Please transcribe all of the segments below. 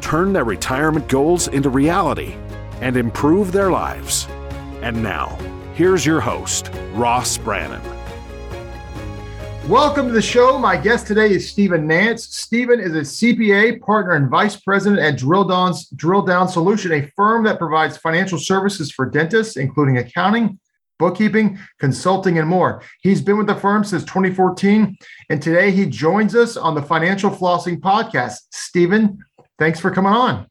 turn their retirement goals into reality, and improve their lives. And now, here's your host, Ross Brannan. Welcome to the show. My guest today is Stephen Nance. Stephen is a CPA partner and vice president at Drill Down's Drill Down Solution, a firm that provides financial services for dentists, including accounting, bookkeeping, consulting, and more. He's been with the firm since 2014, and today he joins us on the Financial Flossing Podcast. Stephen, thanks for coming on.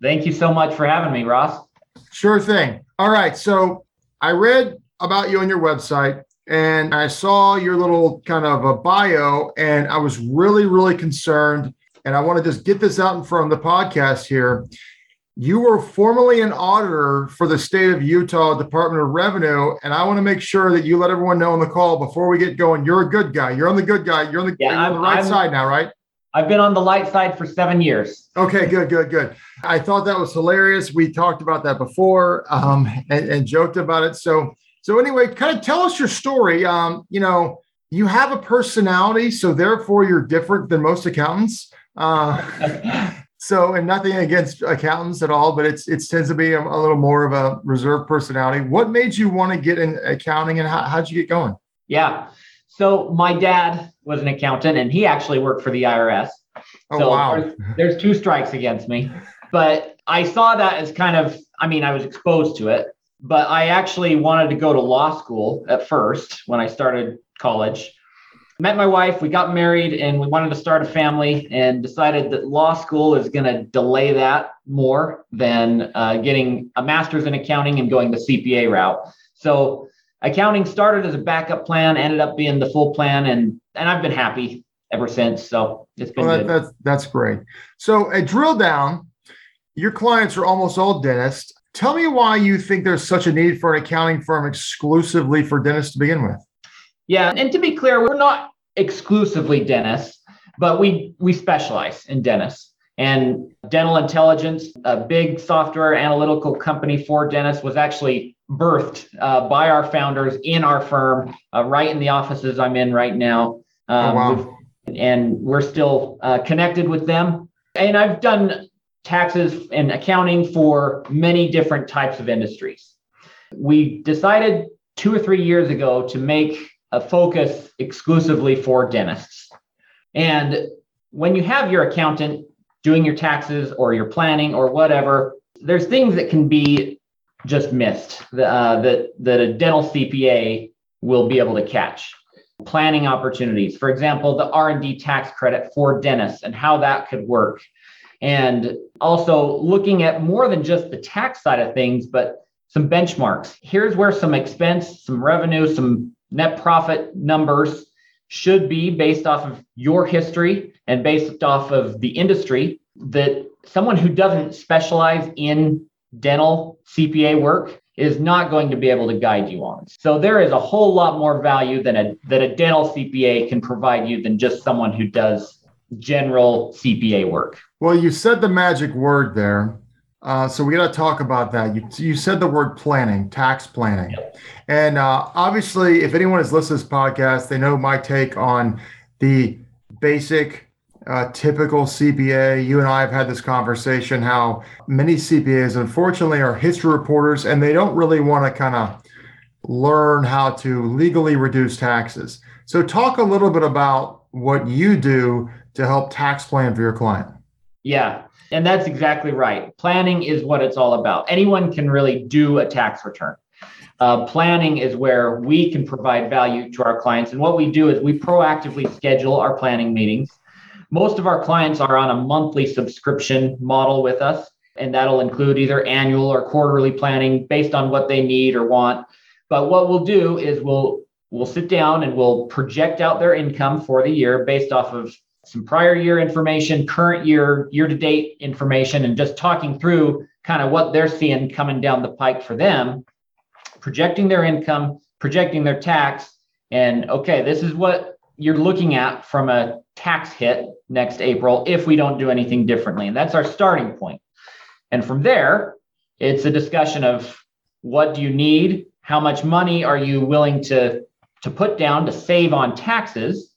Thank you so much for having me, Ross. Sure thing. All right. So I read about you on your website and I saw your little kind of a bio, and I was really, really concerned. And I want to just get this out in front of the podcast here. You were formerly an auditor for the state of Utah Department of Revenue, and I want to make sure that you let everyone know on the call before we get going. You're a good guy. You're on the good guy. You're on the, yeah, you're on the right I'm, side now, right? I've been on the light side for seven years. Okay, good, good, good. I thought that was hilarious. We talked about that before um, and, and joked about it. So so anyway, kind of tell us your story. Um, you know, you have a personality, so therefore you're different than most accountants. Uh, so, and nothing against accountants at all, but it's it tends to be a, a, little more of a reserved personality. What made you want to get in accounting, and how, how'd you get going? Yeah. So my dad was an accountant, and he actually worked for the IRS. Oh so wow! There's, there's two strikes against me, but I saw that as kind of. I mean, I was exposed to it, but I actually wanted to go to law school at first when I started college. Met my wife, we got married, and we wanted to start a family, and decided that law school is going to delay that more than uh, getting a master's in accounting and going the CPA route. So accounting started as a backup plan, ended up being the full plan, and and I've been happy ever since. So it's been well, that, that's that's great. So a drill down, your clients are almost all dentists. Tell me why you think there's such a need for an accounting firm exclusively for dentists to begin with. Yeah, and to be clear, we're not exclusively dentists, but we we specialize in dentists. And Dental Intelligence, a big software analytical company for dentists, was actually birthed uh, by our founders in our firm, uh, right in the offices I'm in right now. Um, oh, wow. And we're still uh, connected with them. And I've done taxes and accounting for many different types of industries. We decided two or three years ago to make a focus exclusively for dentists. And when you have your accountant doing your taxes or your planning or whatever, there's things that can be just missed uh, that, that a dental CPA will be able to catch. Planning opportunities, for example, the R&D tax credit for dentists and how that could work and also looking at more than just the tax side of things, but some benchmarks. Here's where some expense, some revenue, some net profit numbers should be based off of your history and based off of the industry that someone who doesn't specialize in dental CPA work is not going to be able to guide you on. So there is a whole lot more value than a that a dental CPA can provide you than just someone who does general CPA work. Well, you said the magic word there. Uh, so we got to talk about that. You, you said the word planning, tax planning. Yep. And uh, obviously, if anyone has listened to this podcast, they know my take on the basic, uh, typical CPA. You and I have had this conversation how many CPAs, unfortunately, are history reporters and they don't really want to kind of learn how to legally reduce taxes. So, talk a little bit about what you do to help tax plan for your client. Yeah. And that's exactly right. Planning is what it's all about. Anyone can really do a tax return. Uh, planning is where we can provide value to our clients. And what we do is we proactively schedule our planning meetings. Most of our clients are on a monthly subscription model with us, and that'll include either annual or quarterly planning based on what they need or want. But what we'll do is we'll we'll sit down and we'll project out their income for the year based off of some prior year information, current year, year to date information, and just talking through kind of what they're seeing coming down the pike for them, projecting their income, projecting their tax, and okay, this is what you're looking at from a tax hit next April if we don't do anything differently. And that's our starting point. And from there, it's a discussion of what do you need? How much money are you willing to, to put down to save on taxes?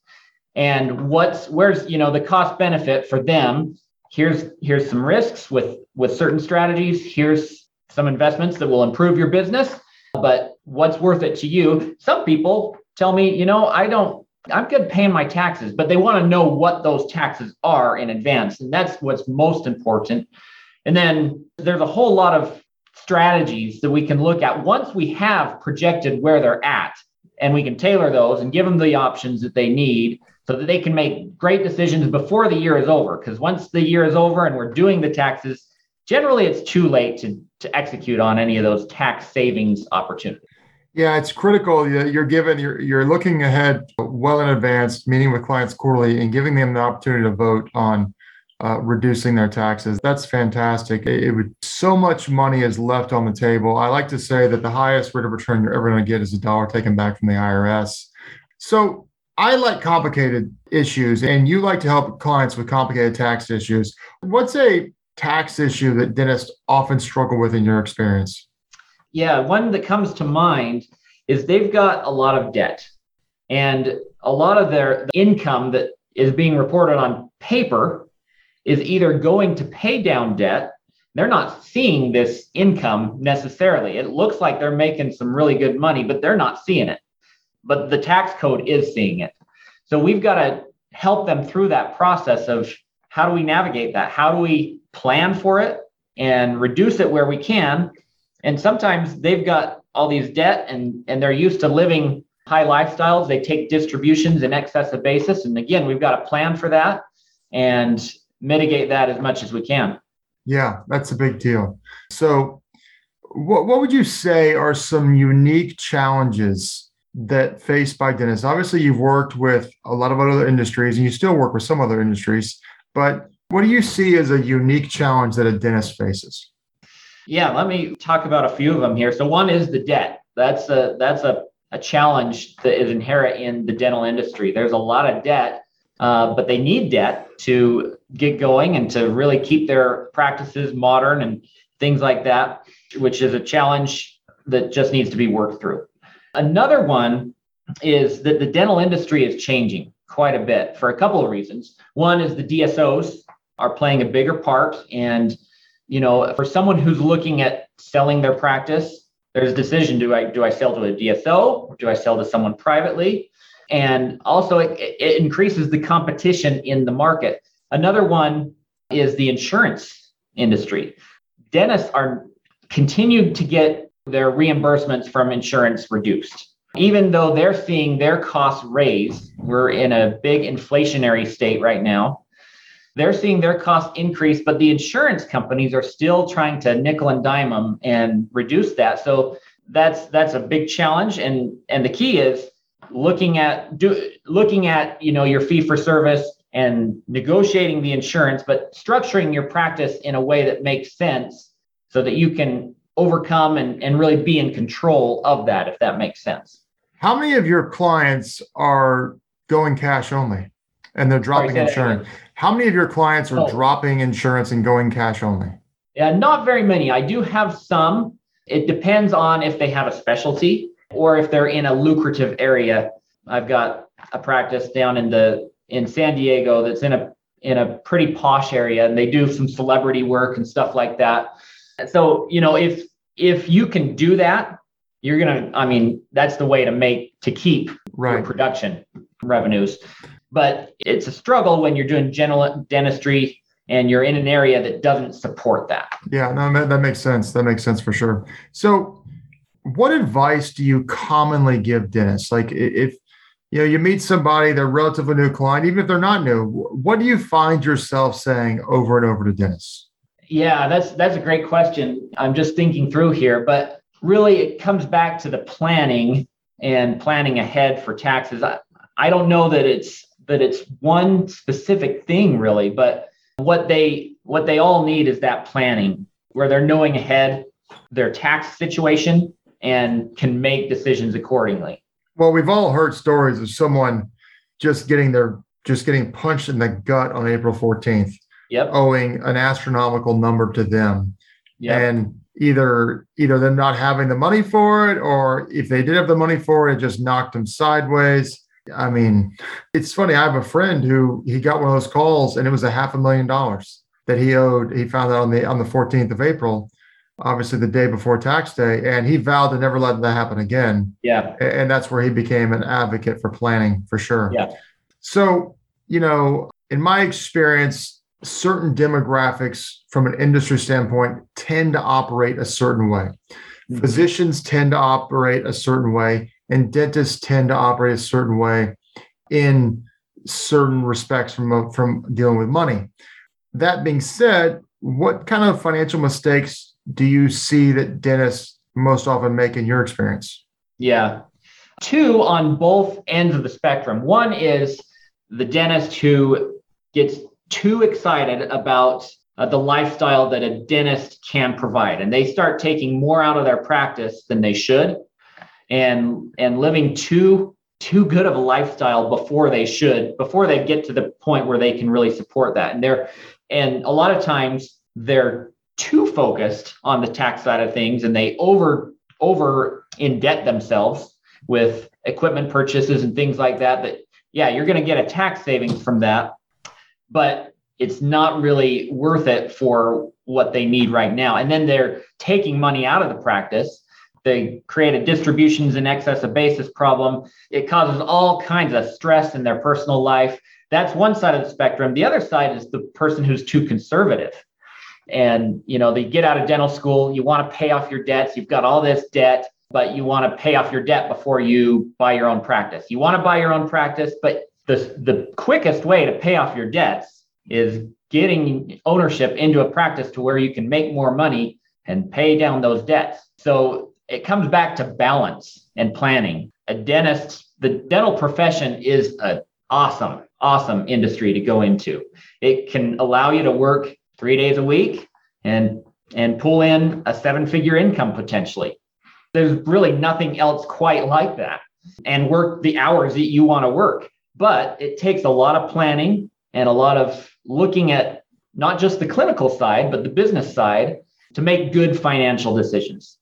And what's where's you know the cost benefit for them? Here's here's some risks with with certain strategies. Here's some investments that will improve your business. But what's worth it to you? Some people tell me, you know, I don't I'm good paying my taxes, but they want to know what those taxes are in advance. And that's what's most important. And then there's a whole lot of strategies that we can look at once we have projected where they're at, and we can tailor those and give them the options that they need so that they can make great decisions before the year is over. Because once the year is over and we're doing the taxes, generally it's too late to, to execute on any of those tax savings opportunities. Yeah, it's critical. You're given, you're, you're looking ahead well in advance, meeting with clients quarterly and giving them the opportunity to vote on uh, reducing their taxes. That's fantastic. It, it, would so much money is left on the table. I like to say that the highest rate of return you're ever going to get is a dollar taken back from the IRS. So I like complicated issues, and you like to help clients with complicated tax issues. What's a tax issue that dentists often struggle with in your experience? Yeah, one that comes to mind is they've got a lot of debt and a lot of their income that is being reported on paper is either going to pay down debt. They're not seeing this income necessarily. It looks like they're making some really good money, but they're not seeing it. But the tax code is seeing it. So we've got to help them through that process of how do we navigate that? How do we plan for it and reduce it where we can and sometimes they've got all these debt and, and they're used to living high lifestyles. They take distributions in excess of basis. And again, we've got a plan for that and mitigate that as much as we can. Yeah, that's a big deal. So, what, what would you say are some unique challenges that faced by dentists? Obviously, you've worked with a lot of other industries and you still work with some other industries, but what do you see as a unique challenge that a dentist faces? Yeah, let me talk about a few of them here. So one is the debt. That's a that's a, a challenge that is inherent in the dental industry. There's a lot of debt, uh, but they need debt to get going and to really keep their practices modern and things like that, which is a challenge that just needs to be worked through. Another one is that the dental industry is changing quite a bit for a couple of reasons. One is the DSOs are playing a bigger part and you know, for someone who's looking at selling their practice, there's a decision: do I do I sell to a DSO or do I sell to someone privately? And also, it, it increases the competition in the market. Another one is the insurance industry. Dentists are continued to get their reimbursements from insurance reduced. Even though they're seeing their costs raise, we're in a big inflationary state right now they're seeing their costs increase, but the insurance companies are still trying to nickel and dime them and reduce that. So that's that's a big challenge. And and the key is looking at do looking at you know your fee for service and negotiating the insurance, but structuring your practice in a way that makes sense so that you can overcome and, and really be in control of that, if that makes sense. How many of your clients are going cash only and they're dropping insurance? How many of your clients are oh. dropping insurance and going cash only? Yeah, not very many. I do have some. It depends on if they have a specialty or if they're in a lucrative area. I've got a practice down in the in San Diego that's in a in a pretty posh area and they do some celebrity work and stuff like that. So, you know, if if you can do that, you're going to I mean, that's the way to make to keep right. your production revenues but it's a struggle when you're doing general dentistry and you're in an area that doesn't support that. Yeah, no, that makes sense. That makes sense for sure. So, what advice do you commonly give dentists? Like, if you know you meet somebody, they're relatively new client, even if they're not new, what do you find yourself saying over and over to dentists? Yeah, that's that's a great question. I'm just thinking through here, but really, it comes back to the planning and planning ahead for taxes. I, I don't know that it's that it's one specific thing really, but what they what they all need is that planning where they're knowing ahead their tax situation and can make decisions accordingly. Well, we've all heard stories of someone just getting their just getting punched in the gut on April 14th. Yep. Owing an astronomical number to them. Yep. And either either them not having the money for it or if they did have the money for it, it just knocked them sideways. I mean, it's funny. I have a friend who he got one of those calls and it was a half a million dollars that he owed. He found out on the on the 14th of April, obviously the day before tax day, and he vowed to never let that happen again. Yeah. And that's where he became an advocate for planning for sure. Yeah. So, you know, in my experience, certain demographics from an industry standpoint tend to operate a certain way. Mhm. Physicians tend to operate a certain way, and dentists tend to operate a certain way in certain respects from, from dealing with money. That being said, what kind of financial mistakes do you see that dentists most often make in your experience? Yeah. Two on both ends of the spectrum. One is the dentist who gets too excited about uh, the lifestyle that a dentist can provide and they start taking more out of their practice than they should and and living too too good of a lifestyle before they should before they get to the point where they can really support that. And they're and a lot of times they're too focused on the tax side of things and they over over in debt themselves with equipment purchases and things like that that yeah you're going to get a tax savings from that but it's not really worth it for what they need right now. And then they're taking money out of the practice they create a distributions in excess of basis problem. It causes all kinds of stress in their personal life. That's one side of the spectrum. The other side is the person who's too conservative. And you know they get out of dental school. You want to pay off your debts. You've got all this debt but you want to pay off your debt before you buy your own practice. You want to buy your own practice but the, the quickest way to pay off your debts is getting ownership into a practice to where you can make more money and pay down those debts. So it comes back to balance and planning. A dentist the dental profession is an awesome awesome industry to go into. It can allow you to work three days a week and and pull in a seven figure income potentially. There's really nothing else quite like that and work the hours that you want to work. But it takes a lot of planning and a lot of looking at not just the clinical side but the business side to make good financial decisions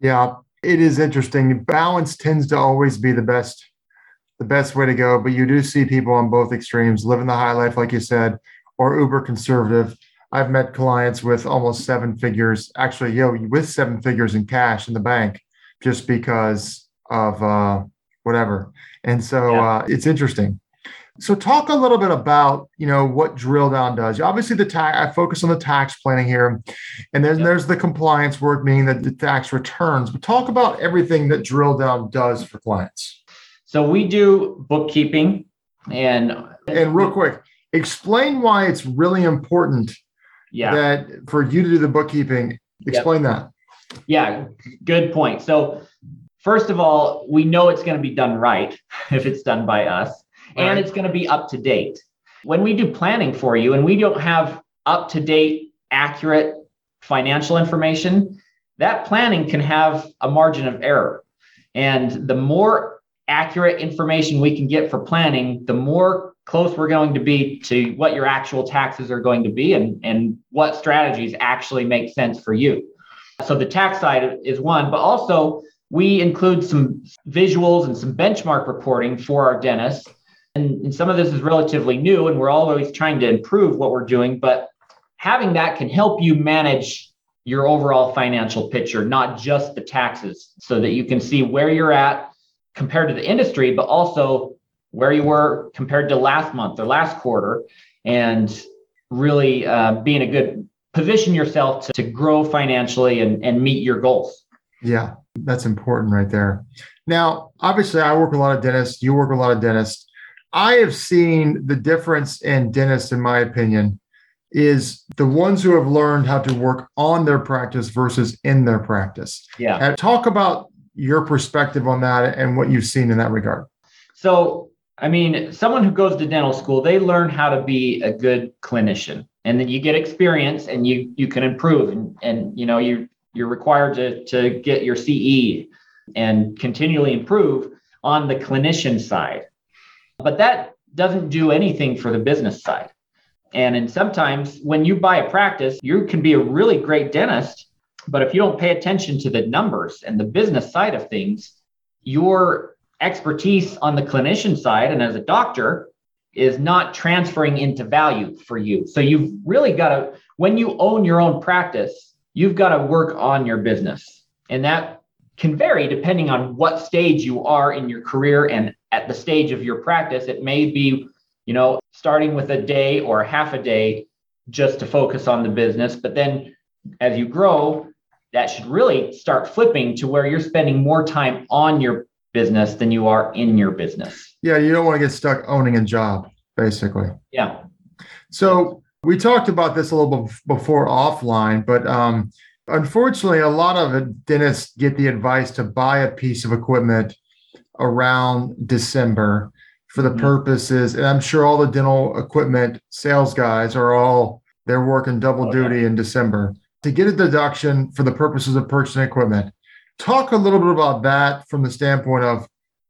Yeah, it is interesting. Balance tends to always be the best the best way to go, but you do see people on both extremes living the high life like you said or uber conservative. I've met clients with almost seven figures, actually, yo, with seven figures in cash in the bank just because of uh whatever. And so Yeah. uh it's interesting. So talk a little bit about, you know, what drill down does. Obviously the tax I focus on the tax planning here. And then Yep. there's the compliance work, meaning that the tax returns. But talk about everything that drill down does for clients. so we do bookkeeping and And real quick, explain why it's really important yeah that for you to do the bookkeeping. Explain that. Yeah, good point. So, first of all, we know it's going to be done right if it's done by us, and Right. it's going to be up to date. When we do planning for you and we don't have up to date, accurate financial information, that planning can have a margin of error. And the more accurate information we can get for planning, the more close we're going to be to what your actual taxes are going to be and, and what strategies actually make sense for you. So the tax side is one, but also we include some visuals and some benchmark reporting for our dentists. And, and some of this is relatively new, and we're always trying to improve what we're doing. But having that can help you manage your overall financial picture, not just the taxes, so that you can see where you're at compared to the industry, but also where you were compared to last month or last quarter, and really uh, be in a good position yourself to, to grow financially and, and meet your goals. Yeah, that's important right there. Now, obviously, I work with a lot of dentists. You work with a lot of dentists. I have seen the difference in dentists, in my opinion, is the ones who have learned how to work on their practice versus in their practice. Yeah. And talk about your perspective on that and what you've seen in that regard. So I mean, someone who goes to dental school, they learn how to be a good clinician. And then you get experience and you you can improve and, and you know you you're required to, to get your CE and continually improve on the clinician side. But that doesn't do anything for the business side. And and sometimes when you buy a practice, you can be a really great dentist, but if you don't pay attention to the numbers and the business side of things, your expertise on the clinician side and as a doctor is not transferring into value for you. So you've really got to, when you own your own practice, you've got to work on your business. And that can vary depending on what stage you are in your career and at the stage of your practice. It may be, you know, starting with a day or half a day just to focus on the business. But then as you grow, that should really start flipping to where you're spending more time on your business than you are in your business. Yeah, you don't want to get stuck owning a job, basically. Yeah. So we talked about this a little bit before offline, but um, unfortunately, a lot of dentists get the advice to buy a piece of equipment around December for the mm-hmm. purposes, and I'm sure all the dental equipment sales guys are all they're working double duty in December to get a deduction for the purposes of purchasing equipment. Talk a little bit about that from the standpoint of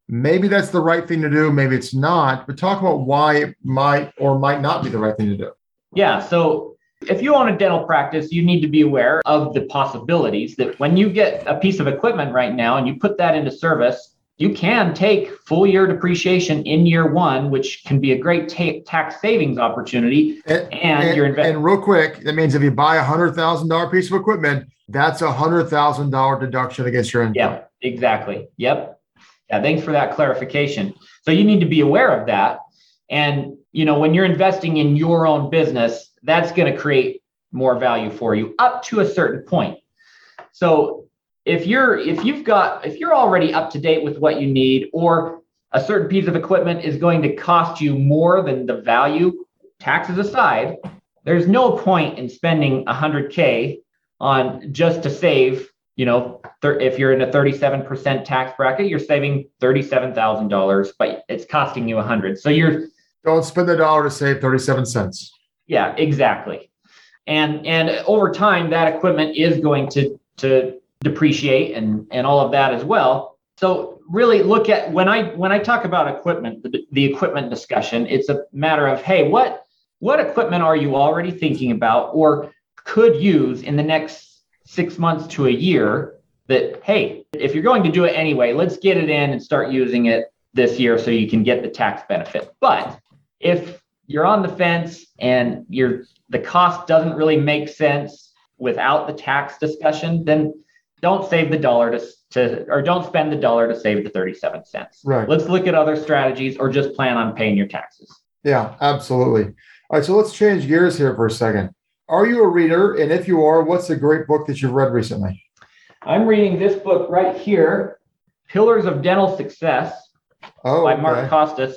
maybe that's the right thing to do, maybe it's not, but talk about why it might or might not be the right thing to do. Yeah. So if you own a dental practice, you need to be aware of the possibilities that when you get a piece of equipment right now and you put that into service, you can take full year depreciation in year one, which can be a great ta- tax savings opportunity. And, and, and you're investing. And real quick, that means if you buy a hundred thousand dollar piece of equipment, that's a hundred thousand dollar deduction against your income. Yeah, exactly. Yep. Yeah, thanks for that clarification. So you need to be aware of that. And you know, when you're investing in your own business, that's going to create more value for you up to a certain point. So if you're if you've got if you're already up to date with what you need or a certain piece of equipment is going to cost you more than the value taxes aside there's no point in spending 100k on just to save you know thir- if you're in a 37% tax bracket you're saving $37000 but it's costing you 100 so you're don't spend the dollar to save 37 cents. Yeah exactly. And and over time that equipment is going to to depreciate and and all of that as well. So really look at when I when I talk about equipment, the, the equipment discussion, it's a matter of hey, what what equipment are you already thinking about or could use in the next six months to a year that hey, if you're going to do it anyway, let's get it in and start using it this year so you can get the tax benefit. But if you're on the fence and you're the cost doesn't really make sense without the tax discussion, then don't save the dollar to, to or don't spend the dollar to save the 37 cents. Right. Let's look at other strategies or just plan on paying your taxes. Yeah, absolutely. All right, so let's change gears here for a second. Are you a reader? And if you are, what's a great book that you've read recently? I'm reading this book right here, Pillars of Dental Success oh, by Mark okay. Costes.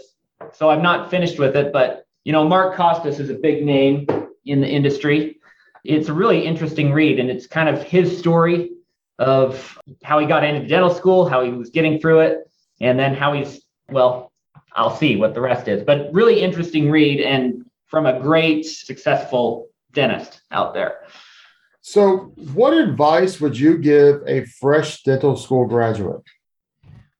So I'm not finished with it, but you know, Mark Costes is a big name in the industry. It's a really interesting read, and it's kind of his story of how he got into dental school, how he was getting through it, and then how he's, well, I'll see what the rest is. But really interesting read and from a great, successful dentist out there. So, what advice would you give a fresh dental school graduate?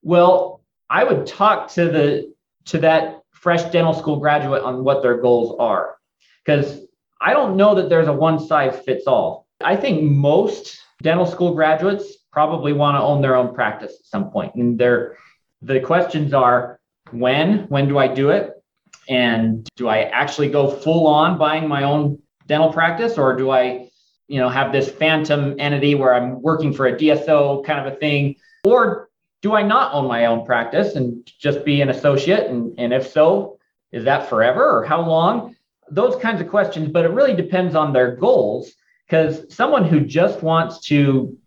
Well, I would talk to the to that fresh dental school graduate on what their goals are. Because I don't know that there's a one size fits all. I think most dental school graduates probably want to own their own practice at some point. And they're, the questions are when, when do I do it? And do I actually go full on buying my own dental practice or do I, you know, have this phantom entity where I'm working for a DSO kind of a thing? Or do I not own my own practice and just be an associate? And, and if so, is that forever or how long? Those kinds of questions, but it really depends on their goals because someone who just wants to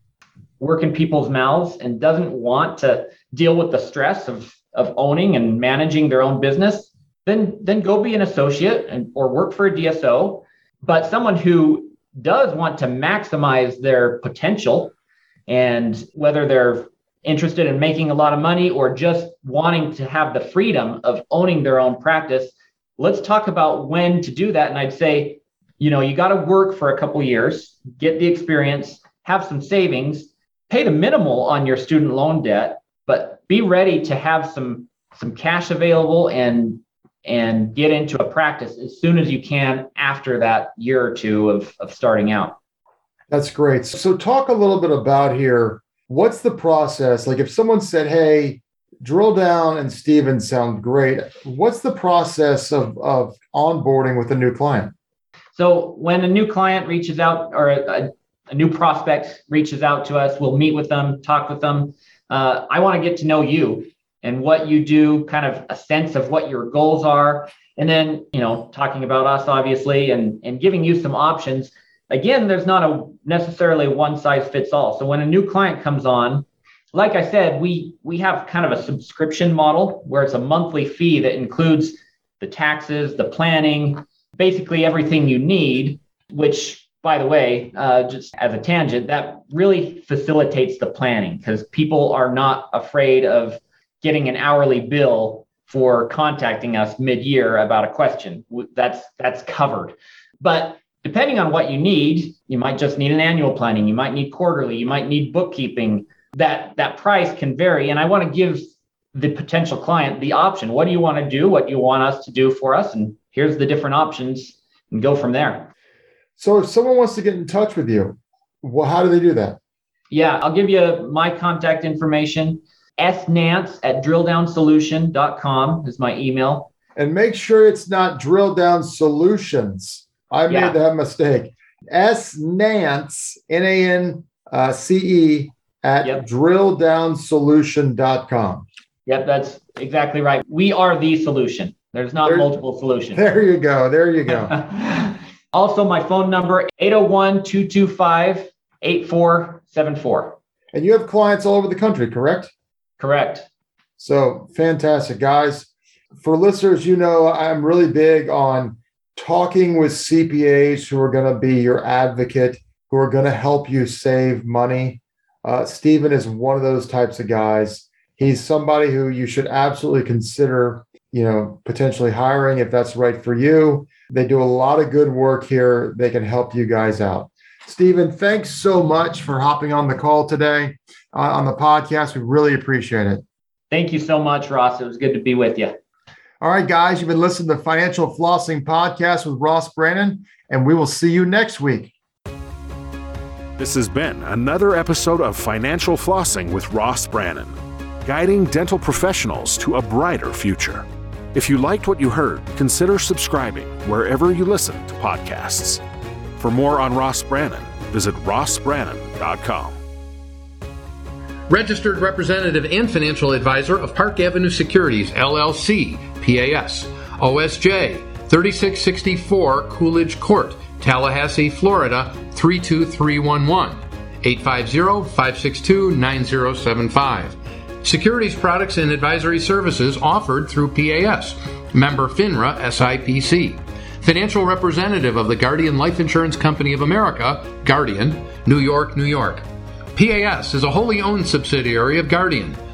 work in people's mouths and doesn't want to deal with the stress of, of owning and managing their own business, then, then go be an associate and, or work for a DSO. But someone who does want to maximize their potential and whether they're interested in making a lot of money or just wanting to have the freedom of owning their own practice, let's talk about when to do that. And I'd say, you know, you got to work for a couple years, get the experience, have some savings, pay the minimal on your student loan debt, but be ready to have some some cash available and and get into a practice as soon as you can after that year or two of, of starting out. That's great. So talk a little bit about here. What's the process? Like if someone said, hey, drill down and Steven sound great. What's the process of, of onboarding with a new client? So when a new client reaches out or a, a new prospect reaches out to us, we'll meet with them, talk with them. Uh, I want to get to know you and what you do, kind of a sense of what your goals are. And then, you know, talking about us, obviously, and, and giving you some options. Again, there's not a necessarily one size fits all. So when a new client comes on, like I said, we we have kind of a subscription model where it's a monthly fee that includes the taxes, the planning, basically everything you need, which by the way, uh, just as a tangent, that really facilitates the planning because people are not afraid of getting an hourly bill for contacting us mid-year about a question. That's that's covered. But depending on what you need, you might just need an annual planning, you might need quarterly, you might need bookkeeping. That that price can vary and I want to give the potential client the option. What do you want to do? What do you want us to do for us? And here's the different options and go from there. So if someone wants to get in touch with you, well, how do they do that? Yeah, I'll give you my contact information snance at drilldownsolution.com is my email. And make sure it's not drill down solutions. I yeah. made that mistake. S Nance, N A N uh, C E, at yep. drilldownsolution.com. Yep, that's exactly right. We are the solution. There's not multiple solutions. There you go. There you go. also, my phone number 801 225 8474. And you have clients all over the country, correct? Correct. So fantastic, guys. For listeners, you know, I'm really big on talking with CPAs who are going to be your advocate, who are going to help you save money. Uh, Steven is one of those types of guys. He's somebody who you should absolutely consider, you know, potentially hiring if that's right for you. They do a lot of good work here. They can help you guys out. Steven, thanks so much for hopping on the call today uh, on the podcast. We really appreciate it. Thank you so much, Ross. It was good to be with you. All right, guys, you've been listening to the Financial Flossing Podcast with Ross Brannan, and we will see you next week. This has been another episode of Financial Flossing with Ross Brannan, guiding dental professionals to a brighter future. If you liked what you heard, consider subscribing wherever you listen to podcasts. For more on Ross Brannan, visit rossbrannan.com registered representative and financial advisor of Park Avenue Securities, LLC, PAS, OSJ 3664 Coolidge Court, Tallahassee, Florida 32311, 850 562 9075. Securities products and advisory services offered through PAS, member FINRA SIPC. Financial representative of the Guardian Life Insurance Company of America, Guardian, New York, New York. PAS is a wholly owned subsidiary of Guardian.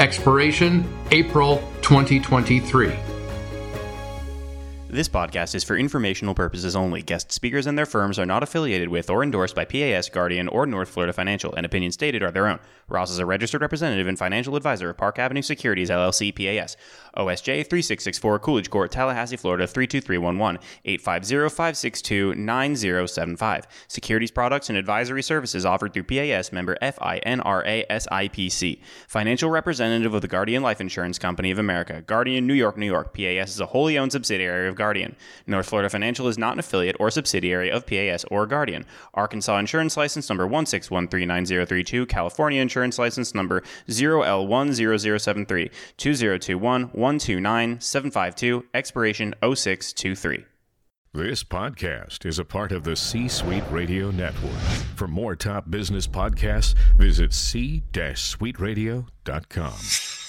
expiration April 2023. This podcast is for informational purposes only. Guest speakers and their firms are not affiliated with or endorsed by PAS, Guardian, or North Florida Financial, and opinions stated are their own. Ross is a registered representative and financial advisor of Park Avenue Securities, LLC, PAS. OSJ 3664 Coolidge Court, Tallahassee, Florida 32311, 850-562-9075. Securities products and advisory services offered through PAS member FINRA SIPC. Financial representative of the Guardian Life Insurance Company of America, Guardian, New York, New York. PAS is a wholly owned subsidiary of Guardian. North Florida Financial is not an affiliate or subsidiary of PAS or Guardian. Arkansas Insurance License Number 1613932, California Insurance License Number 0L10073, 2021 129 752, expiration 0623. This podcast is a part of the C Suite Radio Network. For more top business podcasts, visit c-suiteradio.com.